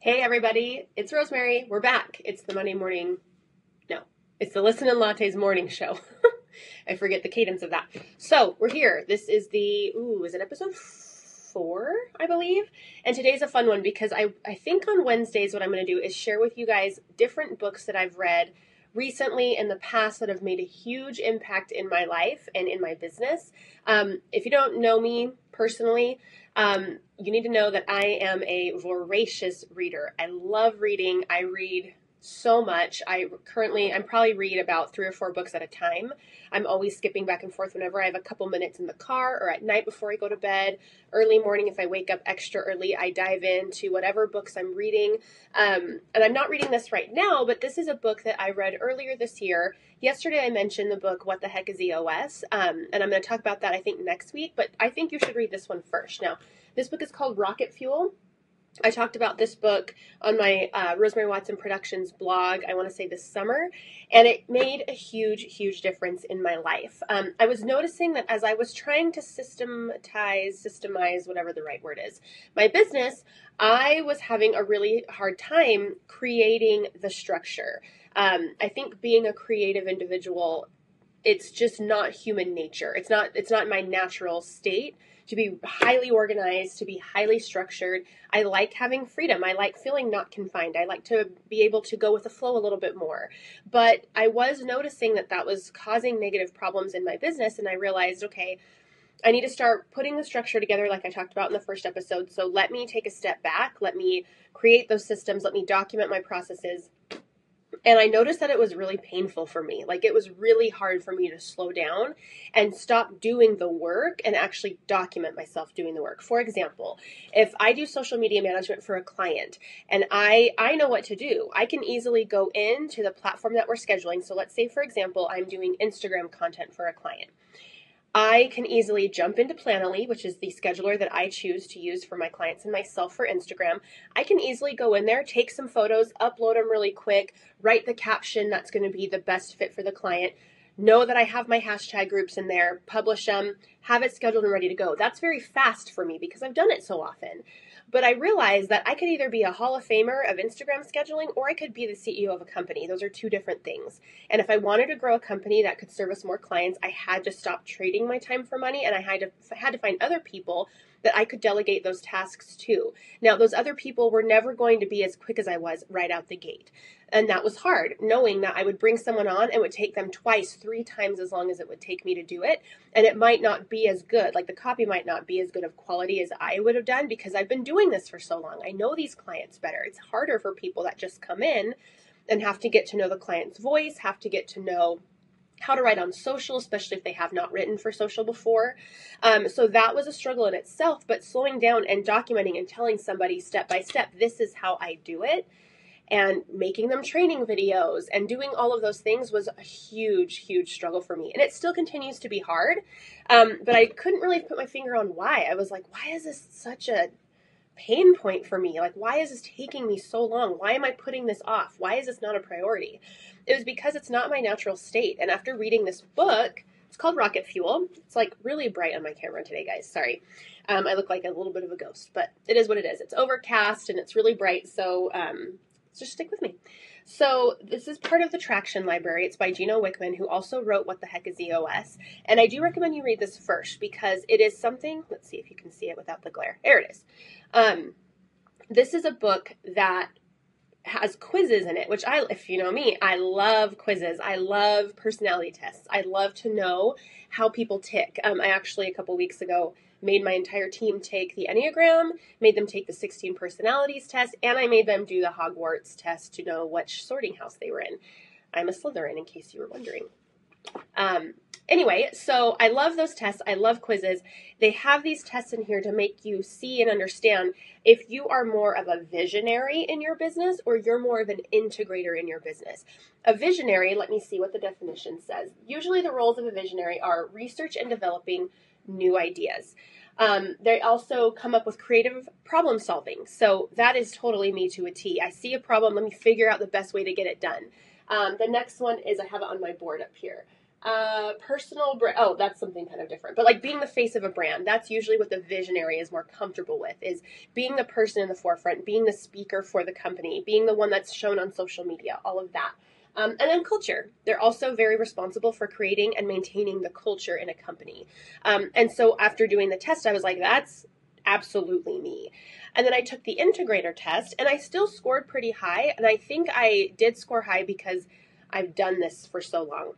Hey, everybody, it's Rosemary. We're back. It's the Monday morning, no, it's the Listen and Lattes morning show. I forget the cadence of that. So, we're here. This is the, ooh, is it episode four, I believe? And today's a fun one because I, I think on Wednesdays, what I'm going to do is share with you guys different books that I've read recently in the past that have made a huge impact in my life and in my business. Um, if you don't know me personally, um, you need to know that I am a voracious reader. I love reading. I read so much. I currently, I'm probably read about three or four books at a time. I'm always skipping back and forth whenever I have a couple minutes in the car or at night before I go to bed. Early morning, if I wake up extra early, I dive into whatever books I'm reading. Um, and I'm not reading this right now, but this is a book that I read earlier this year. Yesterday, I mentioned the book What the Heck is EOS? Um, and I'm going to talk about that, I think, next week, but I think you should read this one first. Now, this book is called Rocket Fuel. I talked about this book on my uh, Rosemary Watson Productions blog, I want to say this summer, and it made a huge, huge difference in my life. Um, I was noticing that as I was trying to systematize, systemize, whatever the right word is, my business, I was having a really hard time creating the structure. Um, I think being a creative individual, it's just not human nature. It's not. It's not my natural state to be highly organized, to be highly structured. I like having freedom. I like feeling not confined. I like to be able to go with the flow a little bit more. But I was noticing that that was causing negative problems in my business, and I realized, okay, I need to start putting the structure together like I talked about in the first episode. So let me take a step back. Let me create those systems. Let me document my processes and I noticed that it was really painful for me. Like it was really hard for me to slow down and stop doing the work and actually document myself doing the work. For example, if I do social media management for a client and I I know what to do, I can easily go into the platform that we're scheduling. So let's say for example, I'm doing Instagram content for a client. I can easily jump into Planoly, which is the scheduler that I choose to use for my clients and myself for Instagram. I can easily go in there, take some photos, upload them really quick, write the caption that's going to be the best fit for the client, know that I have my hashtag groups in there, publish them, have it scheduled and ready to go. That's very fast for me because I've done it so often. But I realized that I could either be a Hall of Famer of Instagram scheduling or I could be the CEO of a company. Those are two different things. And if I wanted to grow a company that could service more clients, I had to stop trading my time for money and I had to had to find other people that I could delegate those tasks to. Now, those other people were never going to be as quick as I was right out the gate. And that was hard, knowing that I would bring someone on and would take them twice, three times as long as it would take me to do it. And it might not be as good. Like the copy might not be as good of quality as I would have done because I've been doing this for so long. I know these clients better. It's harder for people that just come in and have to get to know the client's voice, have to get to know how to write on social, especially if they have not written for social before. Um, so that was a struggle in itself, but slowing down and documenting and telling somebody step by step, this is how I do it, and making them training videos and doing all of those things was a huge, huge struggle for me. And it still continues to be hard, um, but I couldn't really put my finger on why. I was like, why is this such a pain point for me. Like, why is this taking me so long? Why am I putting this off? Why is this not a priority? It was because it's not my natural state. And after reading this book, it's called Rocket Fuel. It's like really bright on my camera today, guys. Sorry. Um, I look like a little bit of a ghost, but it is what it is. It's overcast and it's really bright, so um, just stick with me. So this is part of the Traction Library. It's by Gino Wickman, who also wrote What the Heck is EOS. And I do recommend you read this first because it is something. Let's see if you can see it without the glare. There it is. Um, this is a book that has quizzes in it, which I, if you know me, I love quizzes. I love personality tests. I love to know how people tick. Um, I actually a couple weeks ago made my entire team take the Enneagram, made them take the 16 personalities test, and I made them do the Hogwarts test to know which sorting house they were in. I'm a Slytherin, in case you were wondering. Um, anyway, so I love those tests. I love quizzes. They have these tests in here to make you see and understand if you are more of a visionary in your business or you're more of an integrator in your business. A visionary, let me see what the definition says. Usually, the roles of a visionary are research and developing new ideas. Um, they also come up with creative problem solving. So that is totally me to a T. I see a problem, let me figure out the best way to get it done. Um, the next one is I have it on my board up here Uh, personal brand. Oh, that's something kind of different. But like being the face of a brand, that's usually what the visionary is more comfortable with. Is being the person in the forefront, being the speaker for the company, being the one that's shown on social media. All of that. Um, and then culture. They're also very responsible for creating and maintaining the culture in a company. Um, and so after doing the test, I was like, that's absolutely me. And then I took the integrator test and I still scored pretty high. And I think I did score high because I've done this for so long.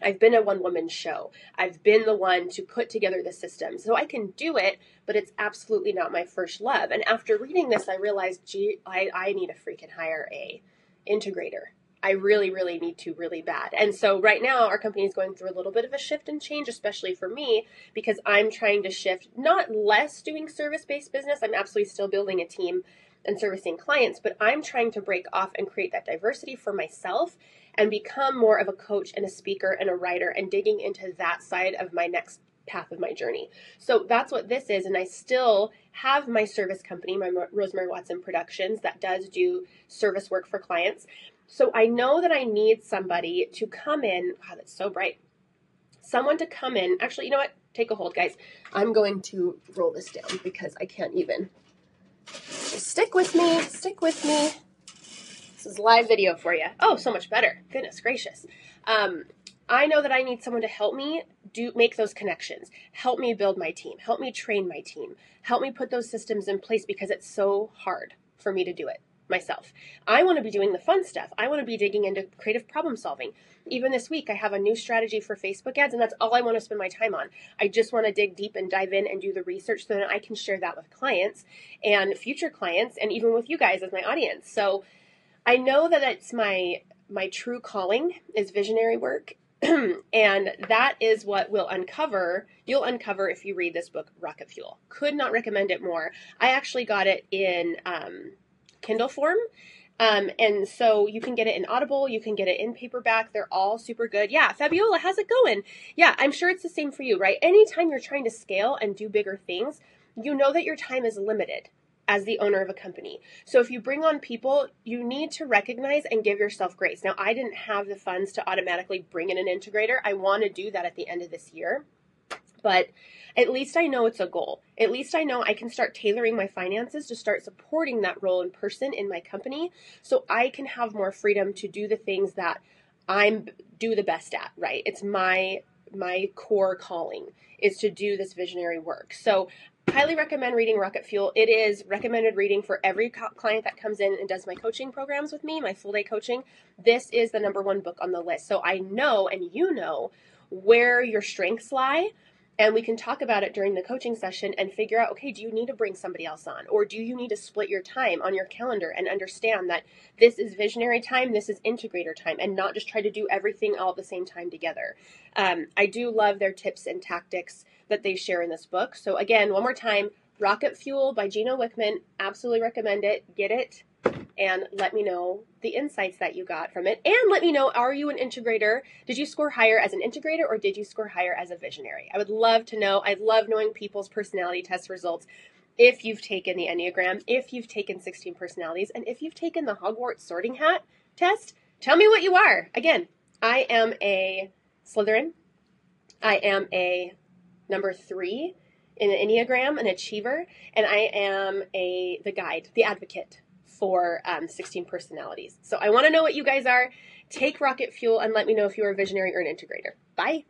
I've been a one woman show. I've been the one to put together the system. So I can do it, but it's absolutely not my first love. And after reading this, I realized, gee, I, I need to freaking hire a integrator. I really, really need to really bad. And so right now our company is going through a little bit of a shift and change, especially for me, because I'm trying to shift not less doing service based business. I'm absolutely still building a team and servicing clients, but I'm trying to break off and create that diversity for myself and become more of a coach and a speaker and a writer and digging into that side of my next path of my journey. So that's what this is. And I still have my service company, my Rosemary Watson Productions, that does do service work for clients. So I know that I need somebody to come in. Wow, that's so bright. Someone to come in. Actually, you know what? Take a hold, guys. I'm going to roll this down because I can't even. Just stick with me. Stick with me. This is live video for you. Oh, so much better. Goodness gracious. Um, I know that I need someone to help me do make those connections, help me build my team, help me train my team, help me put those systems in place because it's so hard for me to do it myself. I want to be doing the fun stuff. I want to be digging into creative problem solving. Even this week, I have a new strategy for Facebook ads, and that's all I want to spend my time on. I just want to dig deep and dive in and do the research so that I can share that with clients and future clients, and even with you guys as my audience. So I know that it's my my true calling is visionary work and that is what we'll uncover you'll uncover if you read this book rocket fuel could not recommend it more i actually got it in um, kindle form um, and so you can get it in audible you can get it in paperback they're all super good yeah fabiola how's it going yeah i'm sure it's the same for you right anytime you're trying to scale and do bigger things you know that your time is limited as the owner of a company. So if you bring on people, you need to recognize and give yourself grace. Now, I didn't have the funds to automatically bring in an integrator. I want to do that at the end of this year. But at least I know it's a goal. At least I know I can start tailoring my finances to start supporting that role in person in my company so I can have more freedom to do the things that I'm do the best at, right? It's my my core calling is to do this visionary work. So highly recommend reading Rocket Fuel. It is recommended reading for every co- client that comes in and does my coaching programs with me, my full day coaching. This is the number one book on the list. So I know and you know where your strengths lie. And we can talk about it during the coaching session and figure out okay, do you need to bring somebody else on? Or do you need to split your time on your calendar and understand that this is visionary time, this is integrator time, and not just try to do everything all at the same time together? Um, I do love their tips and tactics that they share in this book. So, again, one more time Rocket Fuel by Gino Wickman. Absolutely recommend it. Get it and let me know the insights that you got from it. And let me know are you an integrator? Did you score higher as an integrator or did you score higher as a visionary? I would love to know. I love knowing people's personality test results. If you've taken the Enneagram, if you've taken 16 personalities, and if you've taken the Hogwarts sorting hat test, tell me what you are. Again, I am a Slytherin. I am a number three in the Enneagram, an achiever, and I am a the guide, the advocate for um, 16 personalities. So I want to know what you guys are. Take rocket fuel and let me know if you're a visionary or an integrator. Bye.